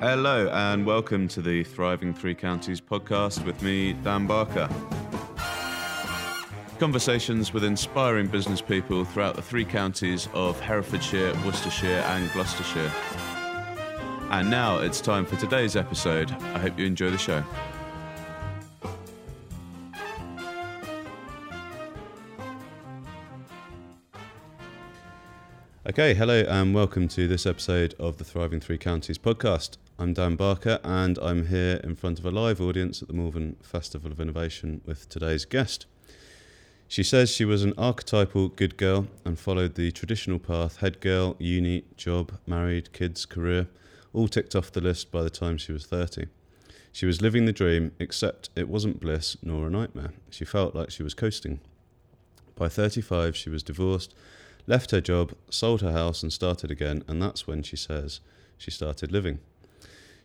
Hello, and welcome to the Thriving Three Counties podcast with me, Dan Barker. Conversations with inspiring business people throughout the three counties of Herefordshire, Worcestershire, and Gloucestershire. And now it's time for today's episode. I hope you enjoy the show. Okay, hello, and welcome to this episode of the Thriving Three Counties podcast. I'm Dan Barker, and I'm here in front of a live audience at the Malvern Festival of Innovation with today's guest. She says she was an archetypal good girl and followed the traditional path head girl, uni, job, married, kids, career, all ticked off the list by the time she was 30. She was living the dream, except it wasn't bliss nor a nightmare. She felt like she was coasting. By 35, she was divorced left her job, sold her house, and started again, and that's when she says she started living.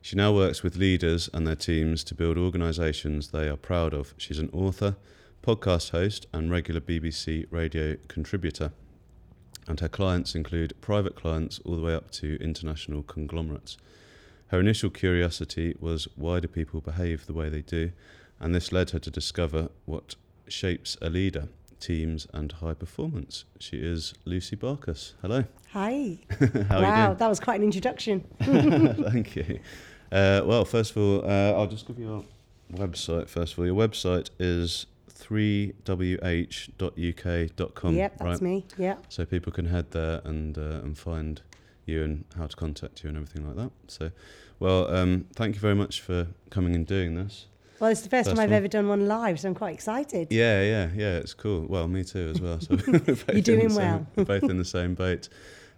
She now works with leaders and their teams to build organisations they are proud of. She's an author, podcast host, and regular BBC radio contributor. And her clients include private clients all the way up to international conglomerates. Her initial curiosity was why do people behave the way they do? And this led her to discover what shapes a leader teams and high performance. She is Lucy Barkus. Hello. Hi. How wow, that was quite an introduction. Thank you. Uh, well, first of all, uh, I'll just give you your website. First of all, your website is 3wh.uk.com. Yep, that's right? me. Yeah. So people can head there and uh, and find you and how to contact you and everything like that. So, well, um, thank you very much for coming and doing this. Well, it's the first, First time I've one. ever done one live, so I'm quite excited. Yeah, yeah, yeah. It's cool. Well, me too as well. So You're doing same- well. we're both in the same boat.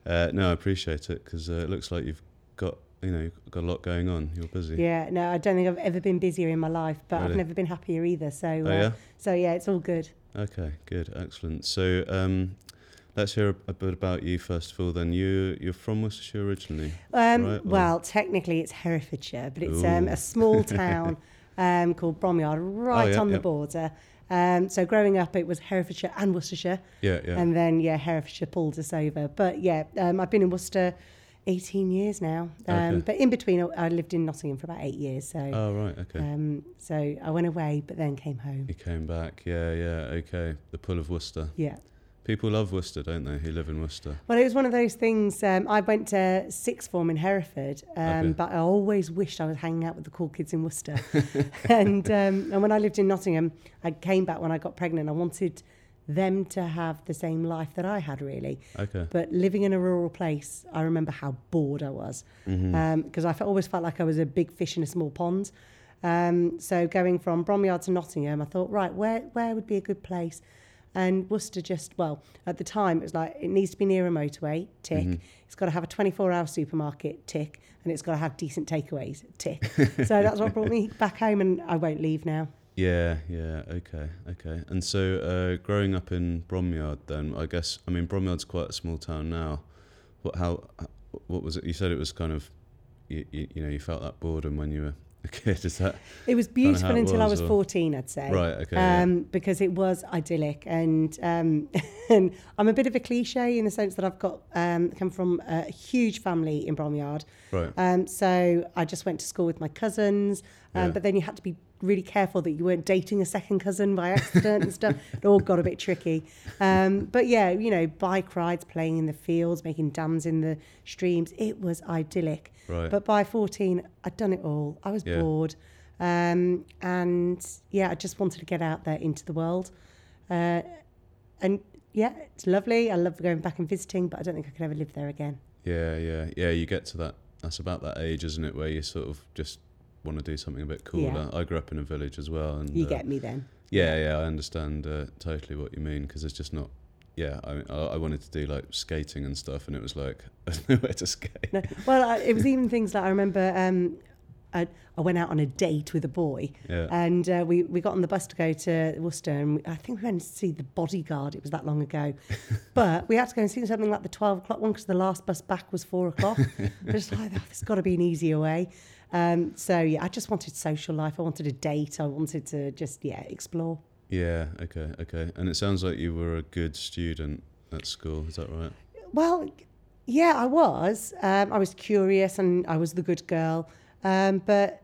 Uh, no, I appreciate it because uh, it looks like you've got you know you've got a lot going on. You're busy. Yeah, no, I don't think I've ever been busier in my life, but I've never been happier either. So, uh, Oh yeah. so yeah, it's all good. Okay. Good. Excellent. So um, let's hear a, a bit about you first of all. Then you you're from Worcestershire originally. Um, Right, well, technically it's Herefordshire, but it's um, a small town um, called Bromyard, right Oh, yeah, on the yeah. border. Um, so growing up, it was Herefordshire and Worcestershire, Yeah. Yeah. and then yeah, Herefordshire pulled us over. But yeah, um, I've been in Worcester 18 years now. Um, Okay. But in between, I- lived in Nottingham for about eight years. So oh right. Okay. um, so I went away, but then came home. you came back. Yeah. Yeah. Okay. The pull of Worcester. Yeah. People love Worcester, don't they? Who live in Worcester. Well, it was one of those things. Um, I went to sixth form in Hereford, um, Okay. but I always wished I was hanging out with the cool kids in Worcester. and um, and when I lived in Nottingham, I came back when I got pregnant. I wanted them to have the same life that I had, really. Okay. But living in a rural place, I remember how bored I was because Mm-hmm. I always felt like I was a big fish in a small pond. Um, so going from Bromyard to Nottingham, I thought, right, where where would be a good place? And Worcester just well at the time it was like it needs to be near a motorway. Tick. Mm-hmm. It's got to have a 24-hour supermarket. Tick. And it's got to have decent takeaways. Tick. so that's what brought me back home, and I won't leave now. Yeah, yeah, okay, okay. And so, uh, growing up in Bromyard, then I guess I mean Bromyard's quite a small town now. What how what was it? You said it was kind of you, you, you know you felt that boredom when you were a kid. Is that It was beautiful it until I was, was or- 14, I'd say. Right, okay, yeah. Um, Because it was idyllic. And, um, and I'm a bit of a cliche in the sense that I've got um, come from a huge family in Bromyard. right? Um, so I just went to school with my cousins. Um, Yeah. But then you had to be really careful that you weren't dating a second cousin by accident and stuff. It all got a bit tricky. Um, but yeah, you know, bike rides, playing in the fields, making dams in the streams. It was idyllic. Right. But by 14, I'd done it all. I was Yeah. bored. Um, and yeah, I just wanted to get out there into the world. Uh, and yeah, it's lovely. I love going back and visiting, but I don't think I could ever live there again. Yeah, yeah, yeah. You get to that. That's about that age, isn't it, where you sort of just want to do something a bit cooler. I grew up in a village as well, and You uh, get me then. Yeah, yeah, I understand uh, totally what you mean because it's just not. Yeah, I, I I wanted to do like skating and stuff, and it was like nowhere to skate. No, well, I, it was even things like I remember um, I, I went out on a date with a boy, Yeah. and uh, we we got on the bus to go to Worcester, and I think we went to see the Bodyguard. It was that long ago, but we had to go and see something like the twelve o'clock one because the last bus back was four o'clock. I was like, oh, there's got to be an easier way. Um, so yeah, I just wanted social life. I wanted a date. I wanted to just yeah explore. Yeah, okay, okay. And it sounds like you were a good student at school. Is that right? Well, yeah, I was. Um, I was curious and I was the good girl. Um, but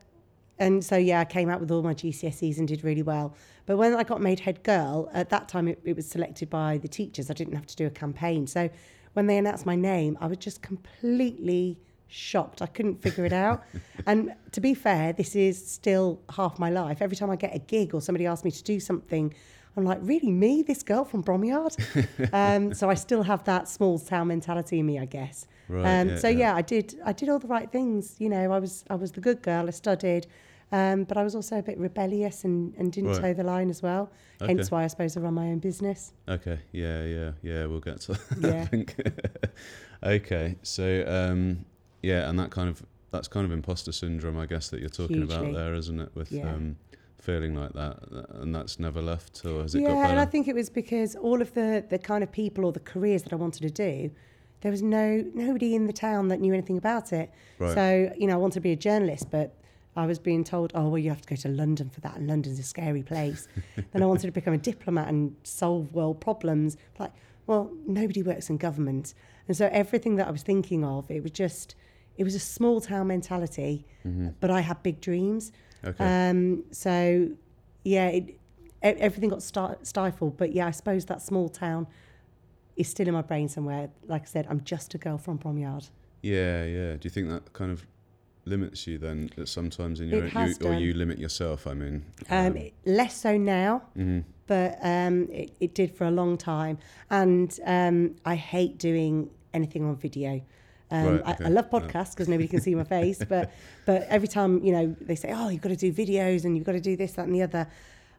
and so yeah, I came out with all my GCSEs and did really well. But when I got made head girl, at that time it, it was selected by the teachers. I didn't have to do a campaign. So when they announced my name, I was just completely shocked. I couldn't figure it out. and to be fair, this is still half my life. Every time I get a gig or somebody asks me to do something, I'm like, really, me, this girl from Bromyard? um, so I still have that small town mentality in me, I guess. Right, um, yeah, so yeah. yeah. I did. I did all the right things. You know, I was I was the good girl. I studied, um, but I was also a bit rebellious and, and didn't Right. toe the line as well. Hence why I suppose I run my own business. Okay. Yeah. Yeah. Yeah. We'll get to that. Yeah. okay. So um, yeah, and that kind of that's kind of imposter syndrome, I guess, that you're talking about there, isn't it? With Yeah. um, feeling like that, and that's never left, or has it yeah, and I think it was because all of the the kind of people or the careers that I wanted to do, there was no nobody in the town that knew anything about it. Right. So you know, I wanted to be a journalist, but I was being told, oh well, you have to go to London for that, and London's a scary place. then I wanted to become a diplomat and solve world problems. Like, well, nobody works in government, and so everything that I was thinking of, it was just, it was a small town mentality, but I had big dreams. okay. Um, so, yeah, it, everything got sti- stifled. But yeah, I suppose that small town is still in my brain somewhere. Like I said, I'm just a girl from Bromyard. yeah. Yeah. Do you think that kind of limits you then? That sometimes in your has you, or you limit yourself. I mean. Um, less so now, mhm. but um, it, it did for a long time. And um, I hate doing anything on video. Um, Right, I, okay. I love podcasts because nobody can see my face, but but every time you know they say, "Oh, you've got to do videos and you've got to do this, that, and the other,"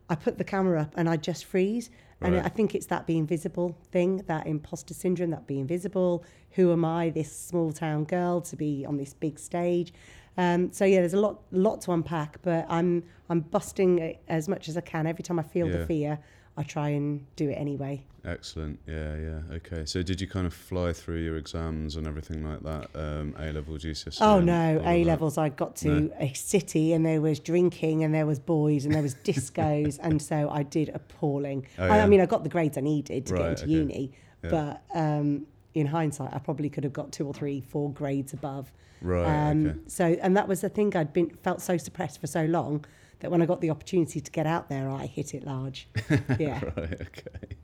I put the camera up and I just freeze. And Right. I think it's that being visible thing, that imposter syndrome, that being visible. Who am I, this small town girl, to be on this big stage? Um, so yeah, there's a lot, lot to unpack, but I'm I'm busting it as much as I can. Every time I feel Yeah. the fear, I try and do it anyway. Excellent. Yeah, yeah. Okay. So did you kind of fly through your exams and everything like that? Um, A level, GCSE. Oh no, A levels. I got to a city and there was drinking and there was boys and there was discos, and so I did appalling. Oh, I, yeah. I mean, I got the grades I needed to Right, get into okay. uni, Yeah. but um, in hindsight, I probably could have got two or three, four grades above. Right. Um, okay. So, and that was the thing I'd been felt so suppressed for so long that when I got the opportunity to get out there, I hit it large. Yeah. Right. Okay.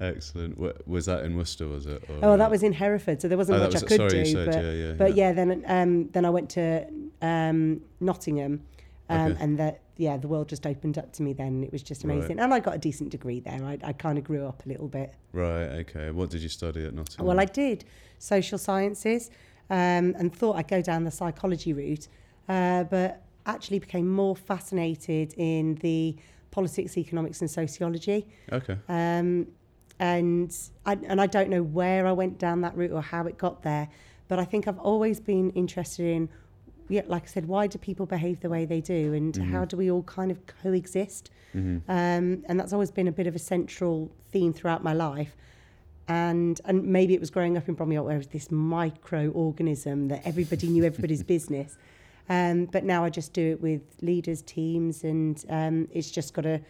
Excellent. Was that in Worcester? Was it? Or, Oh, uh, that was in Hereford, so there wasn't Oh, much was I could Sorry, you do. said, but yeah, yeah, but yeah. yeah, then um, then I went to um, Nottingham, um, Okay. and that yeah, the world just opened up to me. Then it was just Right. amazing, and I got a decent degree there. I, I kind of grew up a little bit. Right. Okay. What did you study at Nottingham? Well, I did social sciences, um, and thought I'd go down the psychology route, uh, but actually became more fascinated in the politics, economics, and sociology. Okay. Um, and I, and I don't know where I went down that route or how it got there, but I think I've always been interested in, yeah, like I said, why do people behave the way they do, and how do we all kind of coexist? hmm Um, and that's always been a bit of a central theme throughout my life. And and maybe it was growing up in Bromyard where it was this microorganism that everybody knew everybody's business. Um, but now I just do it with leaders, teams, and um, it's just got a,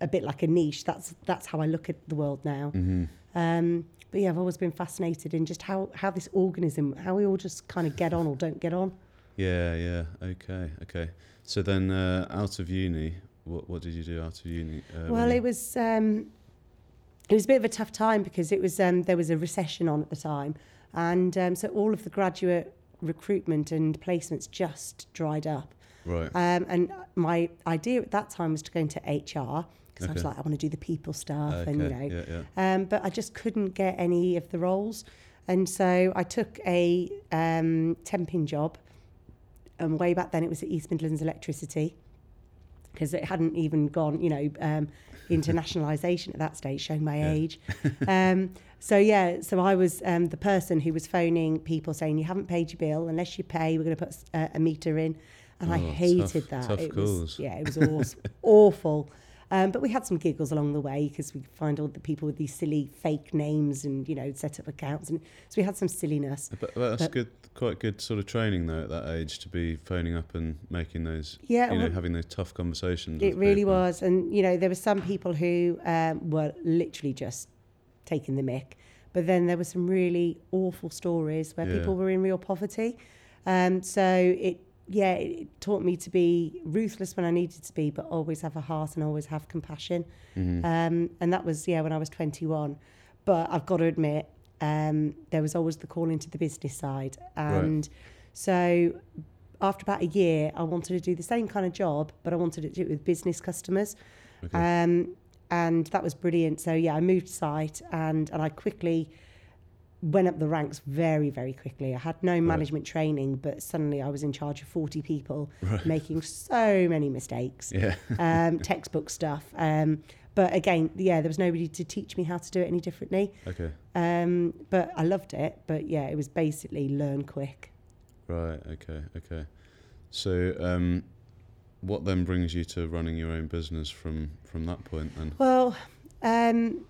a bit like a niche. That's that's how I look at the world now. hmm Um, but yeah, I've always been fascinated in just how, how this organism, how we all just kind of get on or don't get on. Yeah. Yeah. Okay. Okay. So then, uh, out of uni, what what did you do out of uni? Uh, Well, it was um, it was a bit of a tough time because it was um, there was a recession on at the time, and um, so all of the graduate recruitment and placements just dried up. right. Um, and my idea at that time was to go into HR because I was like, I want to do the people stuff, okay. and you know, Yeah. Yeah. um, but I just couldn't get any of the roles. And so I took a um, temping job. And way back then, it was at East Midlands Electricity because it hadn't even gone, you know, um, internationalisation at that stage, showing my Yeah. age. um, so, yeah, so I was um, the person who was phoning people saying, You haven't paid your bill. Unless you pay, we're going to put a, a meter in. And I Oh, hated tough- that. tough it calls. Was, yeah, it was awful. awful. Um, but we had some giggles along the way because we find all the people with these silly fake names and you know set up accounts, and so we had some silliness. But, but that's But- good. Quite good sort of training though at that age to be phoning up and making those, Yeah, you know, having those tough conversations. it really people. was, and you know there were some people who um, were literally just taking the mick, but then there were some really awful stories where Yeah. people were in real poverty. Um, so it yeah, it taught me to be ruthless when I needed to be, but always have a heart and always have compassion. Mm-hmm. Um, and that was, yeah, when I was 21. But I've got to admit, um, there was always the call into the business side. And so after about a year, I wanted to do the same kind of job, but I wanted to do it with business customers. Okay. Um, and that was brilliant. So yeah, I moved site and, and I quickly went up the ranks very, very quickly. I had no management training, but suddenly I was in charge of 40 people Right. making so many mistakes, yeah. um, textbook stuff. Um, but again, yeah, there was nobody to teach me how to do it any differently. Okay. Um, but I loved it. But yeah, it was basically learn quick. Right. Okay. Okay. So, um, what then brings you to running your own business from from that point? Then. Well, um,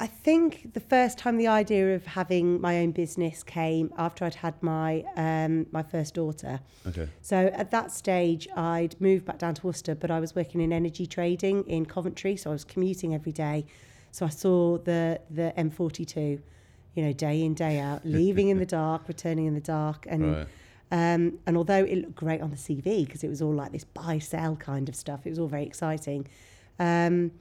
I think the first time the idea of having my own business came after I'd had my um, my first daughter. Okay. So at that stage, I'd moved back down to Worcester, but I was working in energy trading in Coventry, so I was commuting every day. So I saw the the M42, you know, day in day out, leaving in the dark, returning in the dark, and Right. Um, and although it looked great on the CV because it was all like this buy sell kind of stuff, it was all very exciting. Um,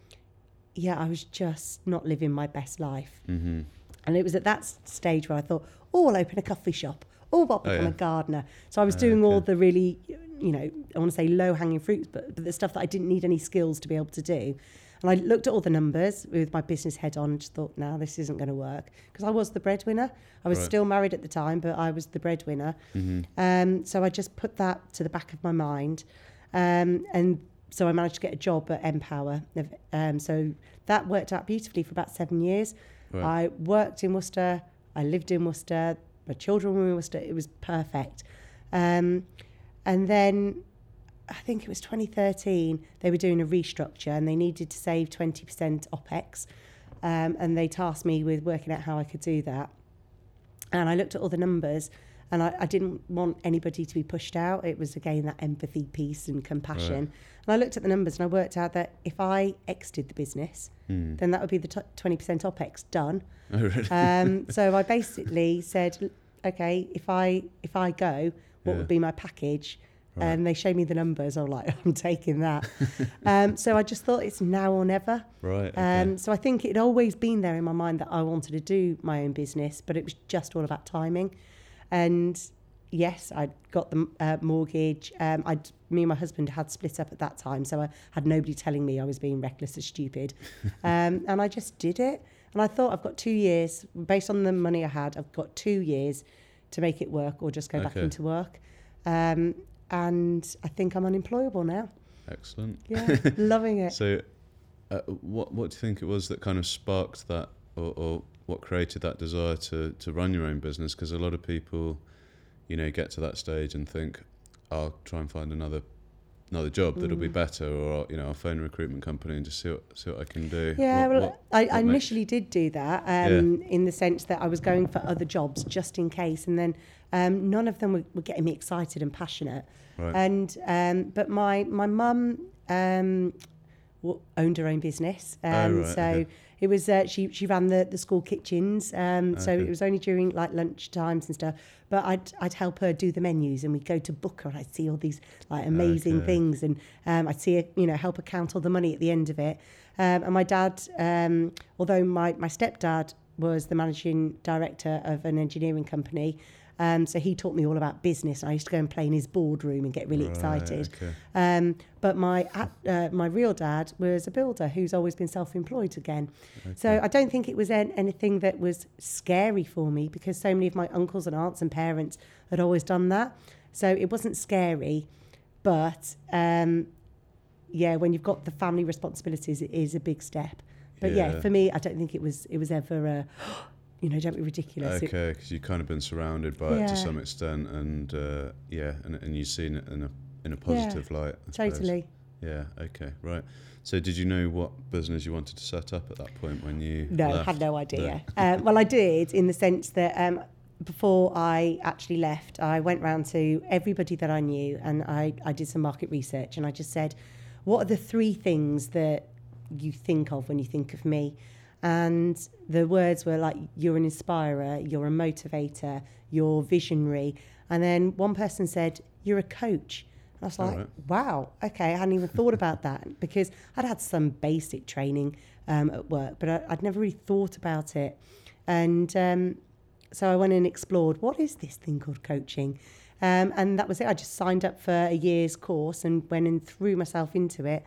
yeah, I was just not living my best life. Mm-hmm. And it was at that stage where I thought, oh, I'll open a coffee shop. Oh, I'll become yeah. a gardener. So I was Ah, doing all the really, you know, I want to say low hanging fruits, but, but the stuff that I didn't need any skills to be able to do. And I looked at all the numbers with my business head on and just thought, no, this isn't going to work. Because I was the breadwinner. I was Right. still married at the time, but I was the breadwinner. Mm-hmm. Um, so I just put that to the back of my mind. Um, and so I managed to get a job at npower. Um, so that worked out beautifully for about seven years. Right. I worked in Worcester. I lived in Worcester. My children were in Worcester. It was perfect. Um, and then I think it was 2013, they were doing a restructure and they needed to save 20% OPEX. Um, and they tasked me with working out how I could do that. And I looked at all the numbers and I, I didn't want anybody to be pushed out. It was again that empathy piece and compassion. And I looked at the numbers and I worked out that if I exited the business, Mm. then that would be the t- 20% OPEX done. Oh, really? Um, so I basically said, okay, if I if I go, what Yeah. would be my package? Right. And they showed me the numbers. I was like, I'm taking that. um, so I just thought it's now or never. right. Okay. Um, so I think it'd always been there in my mind that I wanted to do my own business, but it was just all about timing. And yes, I got the uh, mortgage. Um, I, me and my husband had split up at that time, so I had nobody telling me I was being reckless or stupid. um, and I just did it. And I thought I've got two years, based on the money I had, I've got two years to make it work or just go back into work. Um, and I think I'm unemployable now. Excellent. Yeah, loving it. So, uh, what what do you think it was that kind of sparked that, or, or what created that desire to to run your own business? Because a lot of people, you know, get to that stage and think, "I'll try and find another another job that'll be Mm. better," or you know, I'll phone a recruitment company and just see what see what I can do. Yeah, What- well, what- I, I what makes- initially did do that um, in the sense that I was going for other jobs just in case, and then um, none of them were, were getting me excited and passionate. Right. And um, but my my mum um, owned her own business, um, Oh, right, so okay. it was uh, she she ran the the school kitchens. Um, so it was only during like lunch times and stuff. But I'd I'd help her do the menus, and we'd go to Booker, and I'd see all these like amazing Okay. things, and um, I'd see her, you know help her count all the money at the end of it. Um, and my dad, um, although my my stepdad was the managing director of an engineering company. Um, so he taught me all about business. I used to go and play in his boardroom and get really Right, excited. okay. Um, but my uh, my real dad was a builder who's always been self-employed again. So I don't think it was an, anything that was scary for me because so many of my uncles and aunts and parents had always done that. So it wasn't scary, but um, yeah, when you've got the family responsibilities, it is a big step. But yeah, Yeah. for me, I don't think it was it was ever a, you know, don't be ridiculous. Okay, because you've kind of been surrounded by it to some extent, and uh, yeah, and, and you've seen it in a in a positive light. I suppose. totally. Yeah. Okay. Right. So, did you know what business you wanted to set up at that point when you? No, left? had no idea. um, well, I did in the sense that um, before I actually left, I went round to everybody that I knew and I, I did some market research and I just said, what are the three things that you think of when you think of me? And the words were like, you're an inspirer, you're a motivator, you're visionary. And then one person said, you're a coach. And I was like, Alright. wow, okay, I hadn't even thought about that because I'd had some basic training um, at work, but I, I'd never really thought about it. And um, so I went and explored what is this thing called coaching? Um, and that was it. I just signed up for a year's course and went and threw myself into it.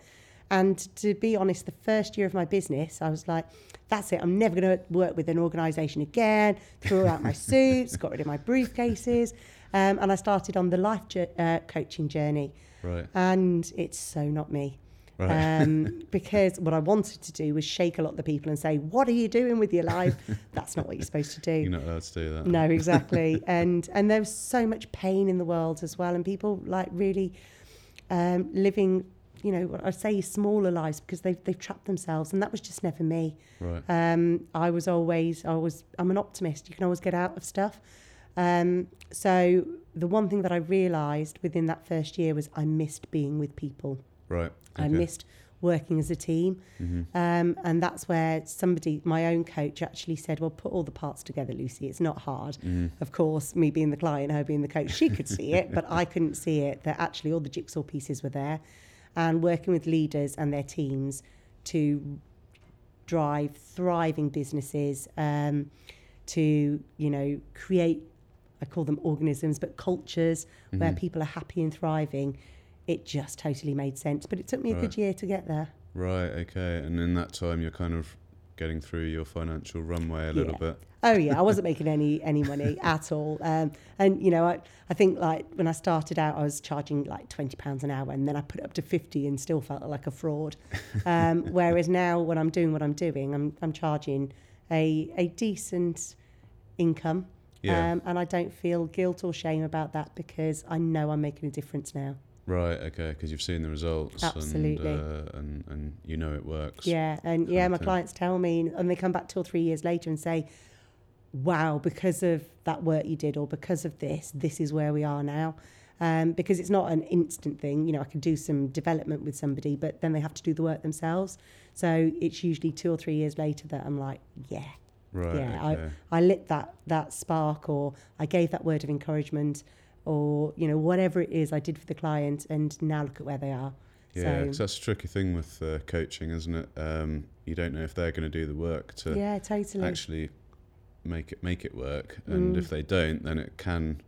And to be honest, the first year of my business, I was like, that's it. I'm never going to work with an organisation again. Threw out my suits, got rid of my briefcases. Um, and I started on the life jour- uh, coaching journey. Right. And it's so not me. Right. Um, because what I wanted to do was shake a lot of the people and say, What are you doing with your life? That's not what you're supposed to do. You're not allowed to do that. No, exactly. and and there's so much pain in the world as well, and people like really um, living, you know, I'd say smaller lives because they've they've trapped themselves, and that was just never me. Right. Um, I was always, I was, I'm an optimist. You can always get out of stuff. Um, so the one thing that I realised within that first year was I missed being with people. Right. I missed working as a team. Mhm. Um, and that's where somebody, my own coach, actually said, Well, put all the parts together, Lucy. It's not hard. Mhm. Of course, me being the client, her being the coach, she could see it, but I couldn't see it. That actually all the jigsaw pieces were there. And working with leaders and their teams to drive thriving businesses, um, to, you know, create, I call them organisms, but cultures where Mhm. people are happy and thriving. It just totally made sense. But it took me a good year to get there. Right. Okay. And in that time, you're kind of getting through your financial runway a little Yeah. bit. Oh yeah, I wasn't making any any money at all. Um, and you know, I, I think like when I started out, I was charging like twenty pounds an hour, and then I put it up to fifty, and still felt like a fraud. Um, whereas now, when I'm doing what I'm doing, I'm I'm charging a a decent income, Yeah. um, and I don't feel guilt or shame about that because I know I'm making a difference now. Right. Okay. Because you've seen the results. Absolutely. And, uh, and and you know it works. Yeah, and yeah, my clients tell me, and they come back two or three years later and say, "Wow, because of that work you did, or because of this, this is where we are now." Um, because it's not an instant thing. You know, I can do some development with somebody, but then they have to do the work themselves. So it's usually two or three years later that I'm like, "Yeah, Right. yeah, okay. I lit that that spark, or I gave that word of encouragement, or you know, whatever it is I did for the client, and now look at where they are." Yeah, so, that's a tricky thing with uh, coaching, isn't it? Um, you don't know if they're going to do the work to yeah, totally. actually make it make it work, and Mm. if they don't, then it can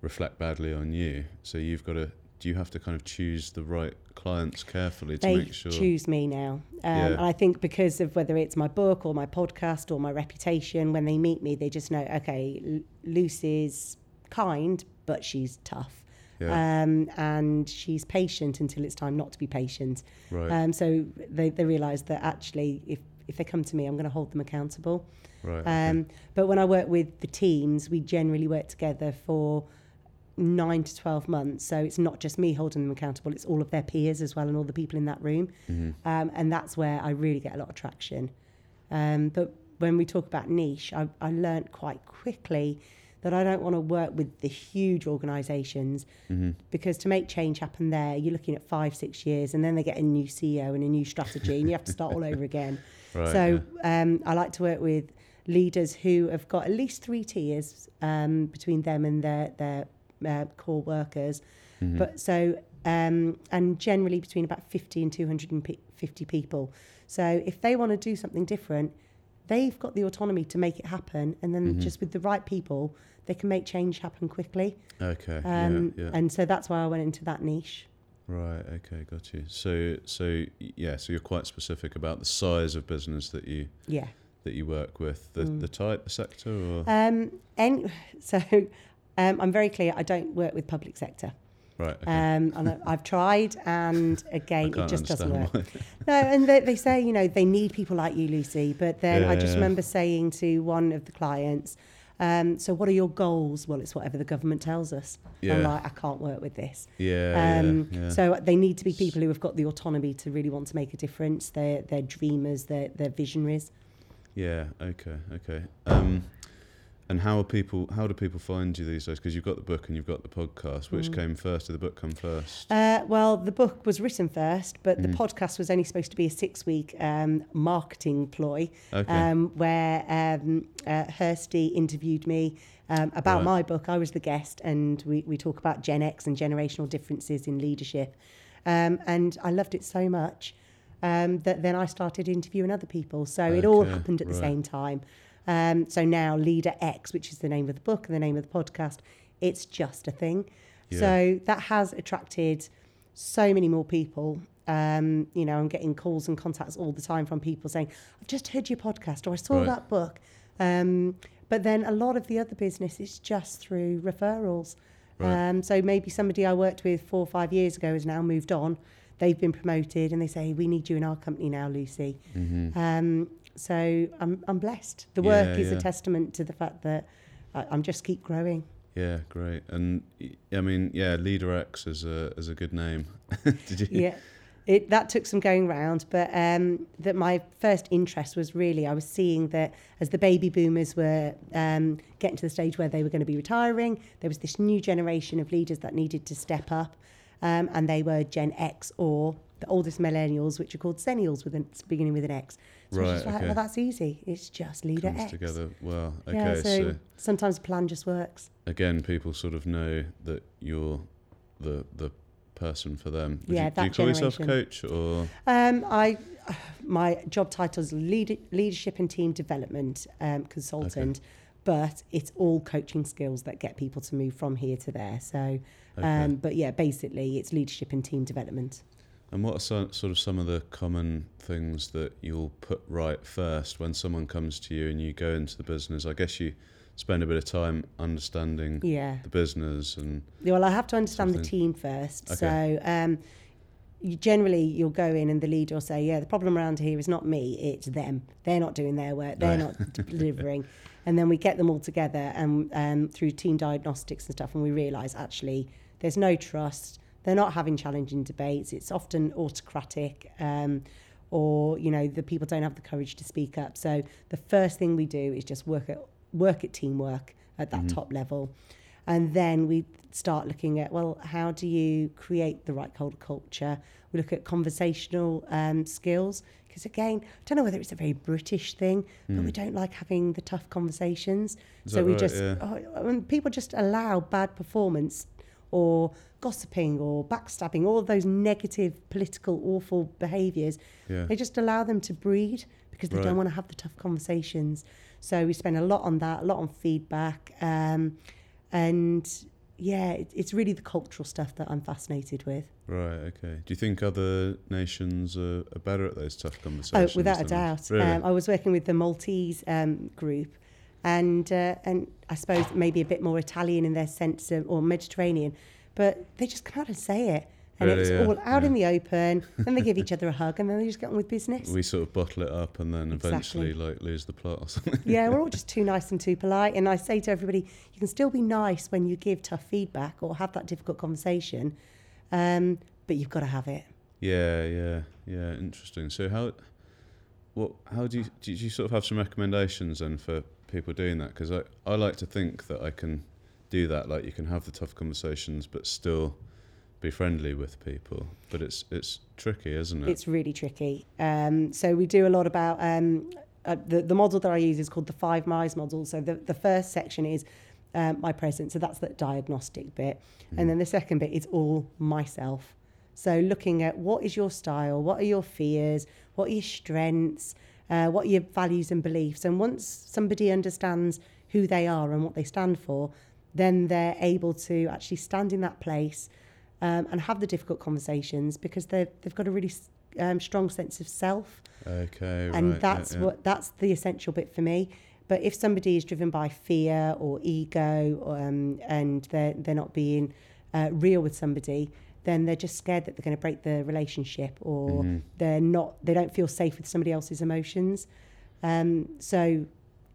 reflect badly on you. So you've got to. Do you have to kind of choose the right clients carefully to they make sure? choose me now. Um, Yeah. And I think because of whether it's my book or my podcast or my reputation, when they meet me, they just know, okay, L- Lucy's kind, but she's tough. Yeah. Um, and she's patient until it's time not to be patient. right. Um, so they, they realise that actually, if, if they come to me, I'm going to hold them accountable. right. okay. Um, but when I work with the teams, we generally work together for nine to 12 months. So it's not just me holding them accountable, it's all of their peers as well and all the people in that room. Mhm. Um, and that's where I really get a lot of traction. Um, but when we talk about niche, I, I learned quite quickly that I don't want to work with the huge organisations Mhm. because to make change happen there, you're looking at five, six years, and then they get a new CEO and a new strategy, and you have to start all over again. Right. so um, I like to work with leaders who have got at least three tiers um, between them and their their uh, core workers. yeah. Mhm. But so um, and generally between about 50 and 250 people. So if they want to do something different, they've got the autonomy to make it happen, and then Mhm. just with the right people, they can make change happen quickly. okay. Um, yeah. Yeah. And so that's why I went into that niche. Right. Okay. Got you. So so yeah. So you're quite specific about the size of business that you Yeah. that you work with, the Mm. the type, the sector, or Um, and so um, I'm very clear. I don't work with public sector. Right. Okay. Um, and I've tried, and again, it just doesn't work. No, and they, they say, you know, they need people like you, Lucy. But then I just yeah. remember saying to one of the clients, um, so what are your goals? Well, it's whatever the government tells us. I'm Yeah. like, I can't work with this. Yeah. Um, yeah. Yeah. So they need to be people who have got the autonomy to really want to make a difference. They're, they're dreamers, they're, they're visionaries. Yeah. Okay. Okay. Um, And how are people? How do people find you these days? Because you've got the book and you've got the podcast. Which Mm. came first? Did the book come first? Uh, well, the book was written first, but the Mm. podcast was only supposed to be a six-week um, marketing ploy, Okay. um, where um, uh, Hursty interviewed me um, about Right. my book. I was the guest, and we, we talk about Gen X and generational differences in leadership. Um, and I loved it so much um, that then I started interviewing other people. So it all happened at the right. same time. Um, so now Leader X, which is the name of the book and the name of the podcast, it's just a thing. Yeah. So that has attracted so many more people. Um, you know, I'm getting calls and contacts all the time from people saying, I've just heard your podcast or I saw Right. that book. Um, but then a lot of the other business is just through referrals. Right. Um, so maybe somebody I worked with four or five years ago has now moved on. They've been promoted and they say, We need you in our company now, Lucy. Mm-hmm. Um, so I'm, I'm blessed. The work Yeah, is yeah. a testament to the fact that I, I'm just keep growing. Yeah, great. And I mean, yeah, Leader X is a is a good name. Did you? yeah it that took some going round but um that my first interest was really i was seeing that as the baby boomers were um getting to the stage where they were going to be retiring there was this new generation of leaders that needed to step up um, and they were gen x or the oldest millennials which are called Xennials with an, beginning with an x so I was Right, just like okay. well that's easy it's just leader Comes x together well. Okay, yeah so, so sometimes plan just works again, people sort of know that you're the the person for them. Would Yeah, you, do you call yourself coach or Um, I, my job title is lead, leadership and team development um, consultant, but it's all coaching skills that get people to move from here to there. So, okay. um, but yeah, basically it's leadership and team development. And what are so, sort of some of the common things that you'll put right first when someone comes to you and you go into the business? I guess you spend a bit of time understanding Yeah. the business and Yeah, Well, I have to understand the team first. Okay. So, um, you generally you'll go in and the leader will say, "Yeah, the problem around here is not me; it's them. They're not doing their work. They're Right. not delivering." And then we get them all together and um, through team diagnostics and stuff, and we realise actually there's no trust. They're not having challenging debates. It's often autocratic. Um, or you know the people don't have the courage to speak up so the first thing we do is just work at work at teamwork at that Mhm. top level and then we start looking at well how do you create the right cult- culture we look at conversational um, skills because again i don't know whether it's a very british thing but we don't like having the tough conversations. Is so we right? just Yeah. oh, people just allow bad performance or gossiping or backstabbing all of those negative political awful behaviors yeah. they just allow them to breed because they Right. don't want to have the tough conversations. So we spend a lot on that, a lot on feedback, um, and yeah, it, it's really the cultural stuff that I'm fascinated with. Right. Okay. Do you think other nations are, are better at those tough conversations? Oh, conversations? without a doubt. Really? Um, I was working with the Maltese um, group, and uh, and I suppose maybe a bit more Italian in their sense of, or Mediterranean, but they just come out and say it, and Really, it's yeah, all out yeah. in the open. then they give each other a hug, and then they just get on with business. we sort of bottle it up and then eventually like lose the plot or something. yeah, we're all just too nice and too polite. And I say to everybody, you can still be nice when you give tough feedback or have that difficult conversation, um, but you've got to have it. Yeah, yeah, yeah. Interesting. So how, what, how do you do you sort of have some recommendations then for people doing that? Because I I like to think that I can do that. Like you can have the tough conversations, but still be friendly with people. But it's it's tricky, isn't it? It's really tricky. Um, so we do a lot about um, uh, the the model that I use is called the five Myers model. So the the first section is um, my presence. So that's the diagnostic bit, and then the second bit is all myself. So looking at what is your style, what are your fears, what are your strengths, uh, what are your values and beliefs, and once somebody understands who they are and what they stand for, then they're able to actually stand in that place um, and have the difficult conversations because they've got a really um, strong sense of self, okay, and right, yeah, that's yeah. what that's the essential bit for me. But if somebody is driven by fear or ego, um, and they're they're not being uh, real with somebody, then they're just scared that they're going to break the relationship, or Mhm. they're not they don't feel safe with somebody else's emotions. Um, so,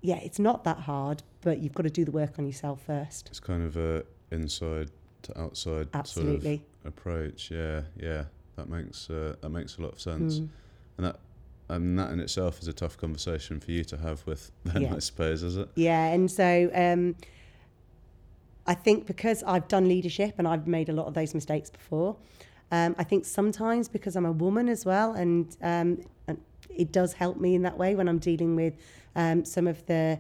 yeah, it's not that hard, but you've got to do the work on yourself first. It's kind of a inside to outside sort of approach. Yeah, yeah. That makes uh, that makes a lot of sense. Mm. And that and that in itself is a tough conversation for you to have with them, Yeah. I suppose, is it? Yeah, and so um, I think because I've done leadership and I've made a lot of those mistakes before, um, I think sometimes because I'm a woman as well, and, um, and it does help me in that way when I'm dealing with um, some of the,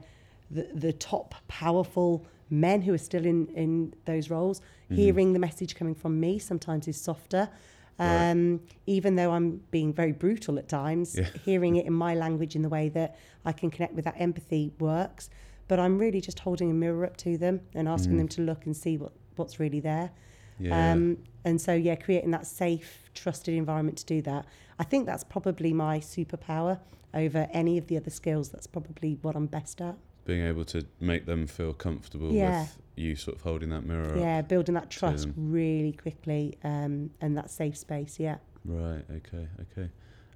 the the top powerful men who are still in in those roles. Hearing the message coming from me sometimes is softer. Right. Um, even though I'm being very brutal at times, Yeah. hearing it in my language in the way that I can connect with that empathy works. But I'm really just holding a mirror up to them and asking them to look and see what, what's really there. Yeah. Um, and so, yeah, creating that safe, trusted environment to do that. I think that's probably my superpower over any of the other skills. That's probably what I'm best at. Being able to make them feel comfortable Yeah. with you sort of holding that mirror. Yeah, building that trust really quickly um, and that safe space. Yeah. Right. Okay. Okay.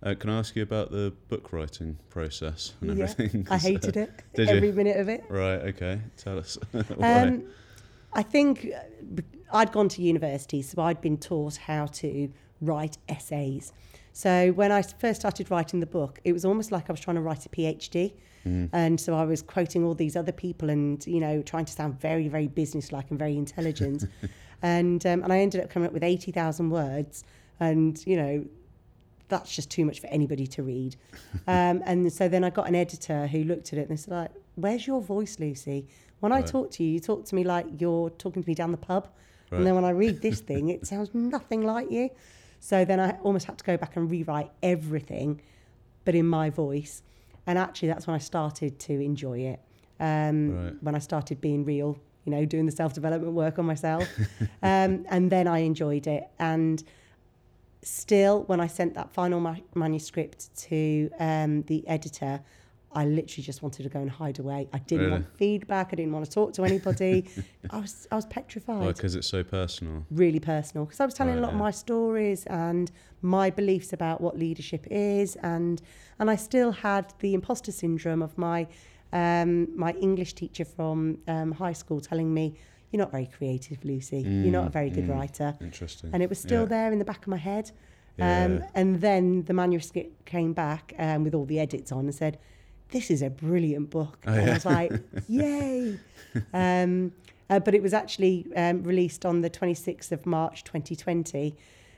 Uh, can I ask you about the book writing process and Yeah, everything? I uh, hated it. did you? Every minute of it. Right. Okay. Tell us. Um, I think uh, I'd gone to university, so I'd been taught how to write essays. So when I first started writing the book, it was almost like I was trying to write a PhD. And so I was quoting all these other people and, you know, trying to sound very, very businesslike and very intelligent. and, um, and I ended up coming up with 80,000 words. And, you know, that's just too much for anybody to read. Um, and so then I got an editor who looked at it and they said, like, "Where's your voice, Lucy? When I talk to you, you talk to me like you're talking to me down the pub, Right. and then when I read this thing, it sounds nothing like you." So then I almost had to go back and rewrite everything, but in my voice. And actually, that's when I started to enjoy it. Um, Right. When I started being real, you know, doing the self development work on myself, um, and then I enjoyed it. And still, when I sent that final ma- manuscript to um, the editor, I literally just wanted to go and hide away. I didn't Really? want feedback. I didn't want to talk to anybody. I was I was petrified. Because it's so personal. really personal because I was telling Right, a lot of my stories and my beliefs about what leadership is, and and I still had the imposter syndrome of my um, my English teacher from um, high school telling me, "You're not very creative, Lucy. You're not a very good Mm, mm. writer." Interesting. and it was still Yeah. there in the back of my head. Um, Yeah. and then the manuscript came back um, with all the edits on and said, "This is a brilliant book." Oh, and yeah. I was like, "Yay!" um, uh, but it was actually um, released on the 26th of March 2020,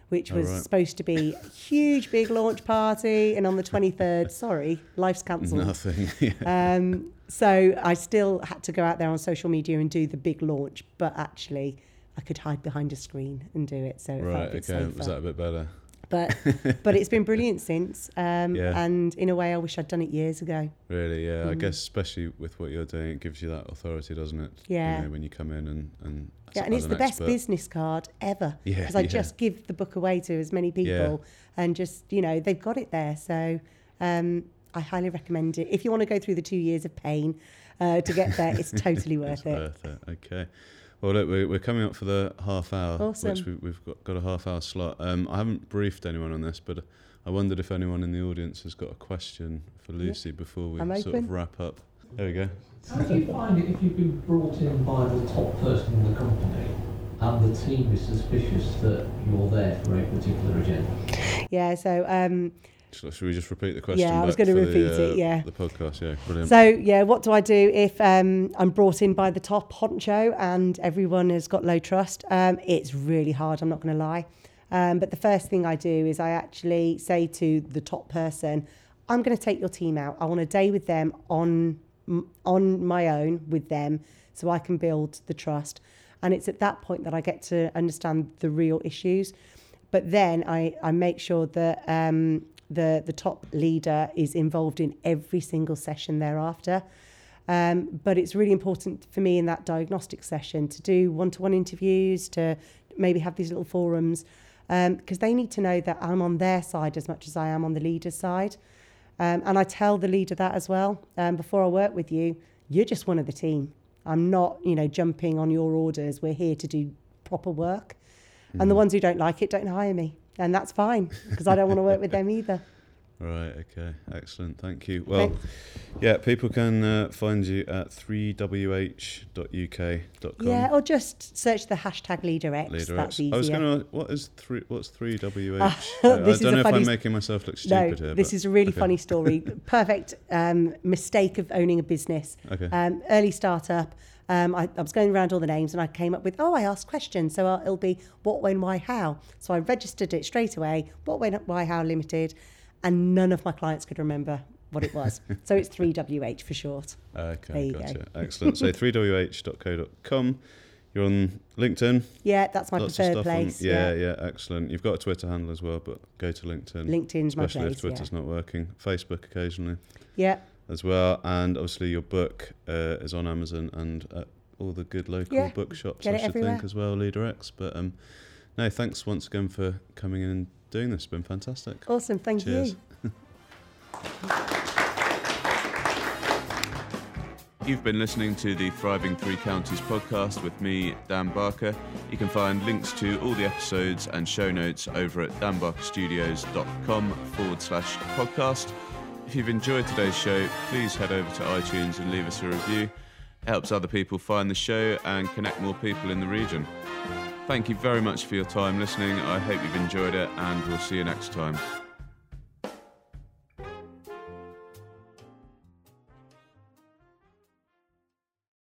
which Oh, was right. supposed to be a huge, big launch party. And on the 23rd, sorry, life's cancelled. Nothing. yeah. Um, so I still had to go out there on social media and do the big launch, but actually I could hide behind a screen and do it. So it felt a right. bit Okay. safer. Was that a bit better? But but it's been brilliant since. Um, Yeah. And in a way, I wish I'd done it years ago. Really? Yeah. I Mm. guess especially with what you're doing, it gives you that authority, doesn't it? Yeah. You know, when you come in and and Yeah, and it's the best expert. business card ever Yeah, because I yeah. just give the book away to as many people, yeah. and just you know they've got it there. So um, I highly recommend it. If you want to go through the two years of pain uh, to get there, it's totally It's worth it. worth it. Okay. Well, look, we're, we're coming up for the half hour, Awesome. which we, we've got, got a half hour slot. Um, I haven't briefed anyone on this, but I wondered if anyone in the audience has got a question for Lucy before we I'm sort of wrap up. There we go. How do you find it if you've been brought in by the top person in the company and the team is suspicious that you're there for a particular agenda? Yeah. So um, Should, should we just repeat the question? Yeah, I was gonna repeat the, it, yeah. The podcast, yeah, brilliant. So yeah, what do I do if um, I'm brought in by the top honcho and everyone has got low trust? Um, it's really hard. I'm not going to lie. Um, but the first thing I do is I actually say to the top person, "I'm going to take your team out. I want a day with them on on my own with them, so I can build the trust." And it's at that point that I get to understand the real issues. But then I, I make sure that um, the the top leader is involved in every single session thereafter. Um, but it's really important for me in that diagnostic session to do one to one interviews, to maybe have these little forums, because they need to know that I'm on their side as much as I am on the leader's side. Um, and I tell the leader that as well. Um, before I work with you, you're just one of the team. I'm not, you know, jumping on your orders. We're here to do proper work. And the ones who don't like it don't hire me. And that's fine because I don't want to work with them either. Right. Okay. Excellent. Thank you. Well, yeah, people can uh, find you at 3wh.uk.com. Yeah, or just search the hashtag LeaderX. Leader That's easier. I was going to. What is three? What's three WH? Uh, I this is don't a know if I'm making myself look no, stupid here. this is a really okay. funny story. Perfect um, mistake of owning a business. Okay. Um, early startup. Um, I, I was going around all the names and I came up with, oh, I asked questions. So uh, it'll be what, when, why, how. So I registered it straight away, what, when, why, how limited. And none of my clients could remember what it was. so it's 3WH for short. Okay, There you go. Excellent. So 3wh.co.com. You're on LinkedIn. Yeah, that's my Lots preferred place. on. Yeah, yeah, excellent. You've got a Twitter handle as well, but go to LinkedIn. LinkedIn's my especially place. if Twitter's yeah. not working. Facebook occasionally yeah, as well, and obviously your book uh, is on Amazon and at all the good local Yeah, bookshops. get I should everywhere. think as well, Leader X. But um, no, thanks once again for coming in and doing this. It's been fantastic. awesome. Thank Cheers. you. You've been listening to the Thriving Three Counties podcast with me, Dan Barker. You can find links to all the episodes and show notes over at danbarkerstudios.com forward slash podcast. If you've enjoyed today's show, please head over to iTunes and leave us a review. It helps other people find the show and connect more people in the region. Thank you very much for your time listening. I hope you've enjoyed it, and we'll see you next time.